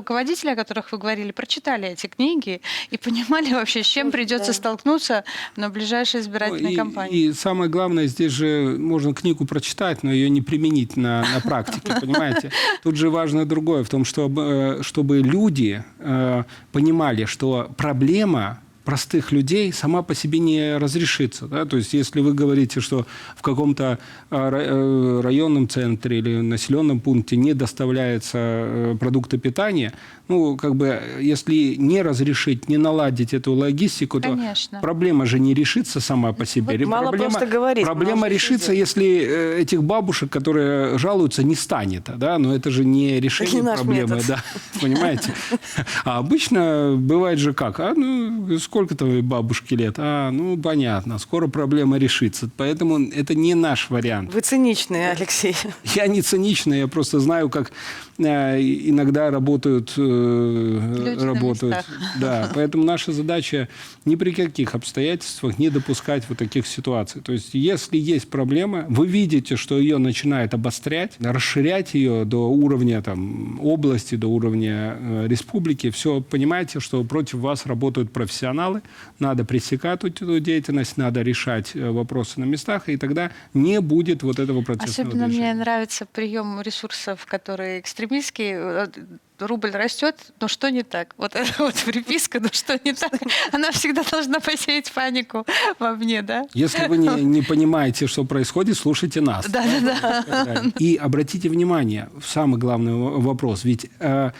руководители, о которых вы говорили, прочитали эти книги и понимали вообще, с чем Ну, придется да. столкнуться на ближайшей избирательной Ну, и, кампании. И самое главное, здесь же можно книгу прочитать, но ее не применить на, на практике, *laughs* понимаете? Тут же важно другое, в том, чтобы, э, чтобы люди э, понимали, что проблема простых людей сама по себе не разрешится. Да? То есть, если вы говорите, что в каком-то э, э, районном центре или населенном пункте не доставляются э, продукты питания, ну, как бы, если не разрешить, не наладить эту логистику, Конечно. то проблема же не решится сама по себе. Вот мало проблема, просто говорить, Проблема решится, действовать. если этих бабушек, которые жалуются, не станет. Да? Но это же не решение наш проблемы. Да, *laughs* понимаете? А обычно бывает же как? А, ну, сколько твоей бабушке лет? А, ну, понятно, скоро проблема решится. Поэтому это не наш вариант. Вы циничный, Алексей. *laughs* Я не циничный, я просто знаю, как э, иногда работают, э, на работают. Да, поэтому наша задача ни при каких обстоятельствах не допускать вот таких ситуаций. То есть, если есть проблема, вы видите, что ее начинает обострять, расширять ее до уровня там, области, до уровня э, республики, все понимаете, что против вас работают профессионалы, надо пресекать эту деятельность, надо решать э, вопросы на местах, и тогда не будет вот этого протестного Особенно движения. мне нравится прием ресурсов, которые экстремистские. Рубль растет, но что не так? Вот эта вот *laughs* приписка, но что не так? Она всегда должна посеять панику во мне, да? Если вы не, не понимаете, что происходит, слушайте нас. Да, да, да. И обратите внимание, самый главный вопрос, ведь э,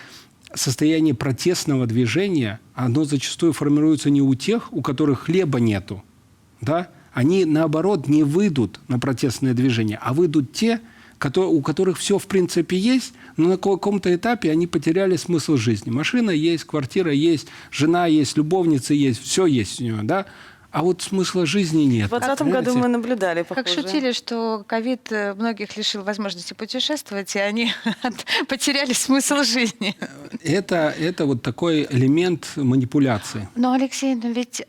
состояние протестного движения, оно зачастую формируется не у тех, у которых хлеба нету, да? Они, наоборот, не выйдут на протестное движение, а выйдут те, у которых все, в принципе, есть, но на каком-то этапе они потеряли смысл жизни. Машина есть, квартира есть, жена есть, любовница есть, все есть у него, да? А вот смысла жизни нет. В 2020 году мы наблюдали Как похожее. шутили, что ковид э, многих лишил возможности путешествовать, и они *laughs* потеряли смысл жизни. Это, это вот такой элемент манипуляции. Но, Алексей, но ведь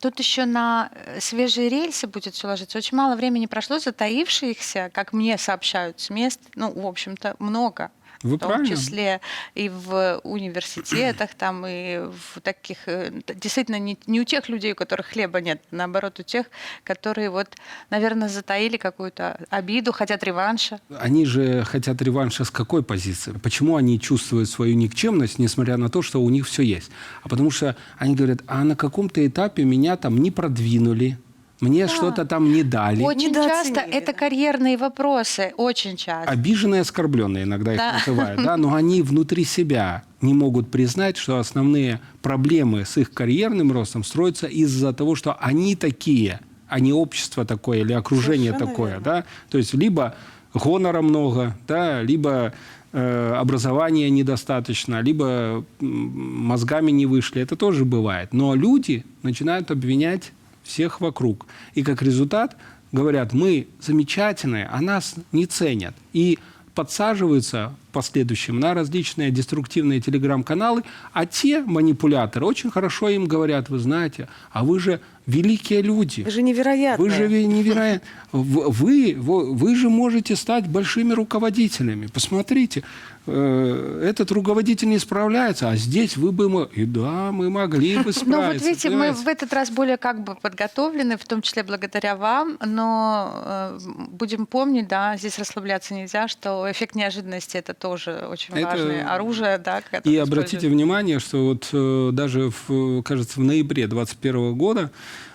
тут еще на э, свежие рельсы будет все ложиться. Очень мало времени прошло, затаившихся, как мне сообщают с мест, ну, в общем-то, много. Вы в том правильно. числе и в университетах, там, и в таких, э, действительно, не, не у тех людей, у которых хлеба нет, наоборот, у тех, которые вот, наверное, затаили какую-то обиду, хотят реванша. Они же хотят реванша с какой позиции? Почему они чувствуют свою никчемность, несмотря на то, что у них все есть? А потому что они говорят, а на каком-то этапе меня там не продвинули, мне что-то там не дали. Очень часто это да. карьерные вопросы, очень часто. Обиженные, оскорбленные иногда их Да. называют, да, но *laughs* они внутри себя не могут признать, что основные проблемы с их карьерным ростом строятся из-за того, что они такие, а не общество такое или окружение Совершенно такое, верно. да. То есть либо гонора много, да, либо э, образования недостаточно, либо мозгами не вышли. Это тоже бывает. Но люди начинают обвинять всех вокруг. И как результат говорят, мы замечательные, а нас не ценят. И подсаживаются последующем на различные деструктивные телеграм-каналы, а те манипуляторы очень хорошо им говорят, вы знаете, а вы же великие люди. Вы же невероятные. Вы же ве- невероятно. В- Вы, вы, вы же можете стать большими руководителями. Посмотрите, э, этот руководитель не справляется, а здесь вы бы... И да, мы могли бы справиться. *laughs* Ну вот видите, мы в этот раз более как бы подготовлены, в том числе благодаря вам, но э, будем помнить, да, здесь расслабляться нельзя, что эффект неожиданности это тоже очень Это- важное оружие, да, И обратите внимание, что вот э, даже, в, кажется, в ноябре 2021 года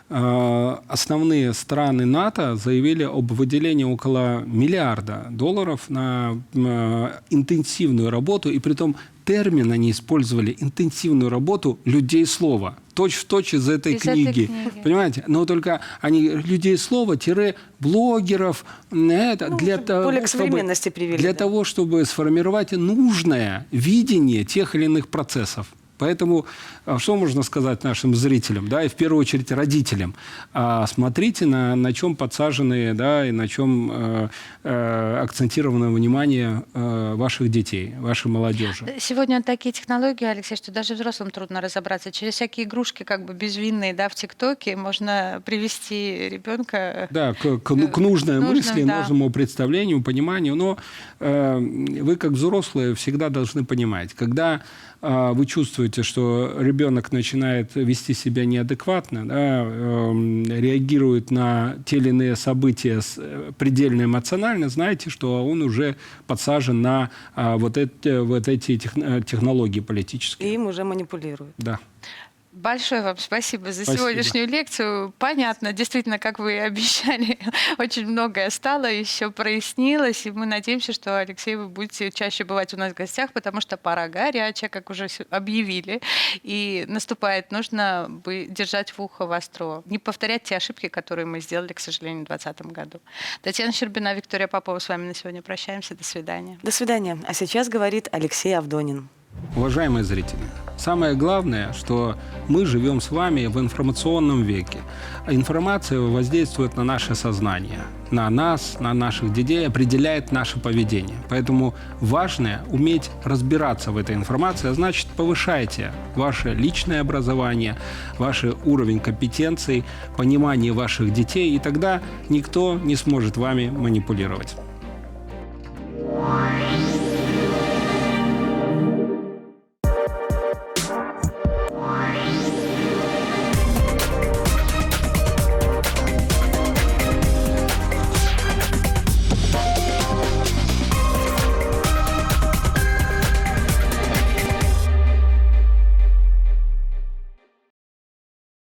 э, основные страны НАТО заявили об выделении около миллиарда долларов на э, интенсивную работу, и при том термин они использовали интенсивную работу людей слова. Точь в точь из этой Из этой книги. книги. Понимаете? Но только они людей слова тире блогеров это, Ну, для того, более к чтобы- привели, Для да. того, чтобы сформировать нужное видение тех или иных процессов. Поэтому а, что можно сказать нашим зрителям, да, и в первую очередь родителям? А, Смотрите, на, на чем подсажены, да, и на чем э, э, акцентировано внимание э, ваших детей, вашей молодежи. Сегодня такие технологии, Алексей, что даже взрослым трудно разобраться. Через всякие игрушки как бы безвинные, да, в ТикТоке можно привести ребенка. Да, к, к- ну, к нужной Нужным, мысли, да. нужному представлению, пониманию. Но э, вы, как взрослые, всегда должны понимать, когда э, вы чувствуете, что ребенок начинает вести себя неадекватно, да, эм, реагирует на те или иные события с- э, предельно эмоционально, знаете, что он уже подсажен на а, вот, эти, вот эти тех- э, технологии И политические. им уже манипулируют. Да. Большое вам спасибо за Спасибо. сегодняшнюю лекцию. Понятно, действительно, как вы и обещали, *laughs* очень многое стало, еще прояснилось, и мы надеемся, что, Алексей, вы будете чаще бывать у нас в гостях, потому что пора горячая, как уже объявили, и наступает, нужно бы держать в ухо востро, не повторять те ошибки, которые мы сделали, к сожалению, в 2020 году. Татьяна Щербина, Виктория Попова с вами на сегодня прощаемся. До свидания. До свидания. А сейчас говорит Алексей Авдонин. Уважаемые зрители, самое главное, что мы живем с вами в информационном веке. Информация воздействует на наше сознание, на нас, на наших детей, определяет наше поведение. Поэтому важно уметь разбираться в этой информации, а значит повышайте ваше личное образование, ваш уровень компетенций, понимание ваших детей, и тогда никто не сможет вами манипулировать.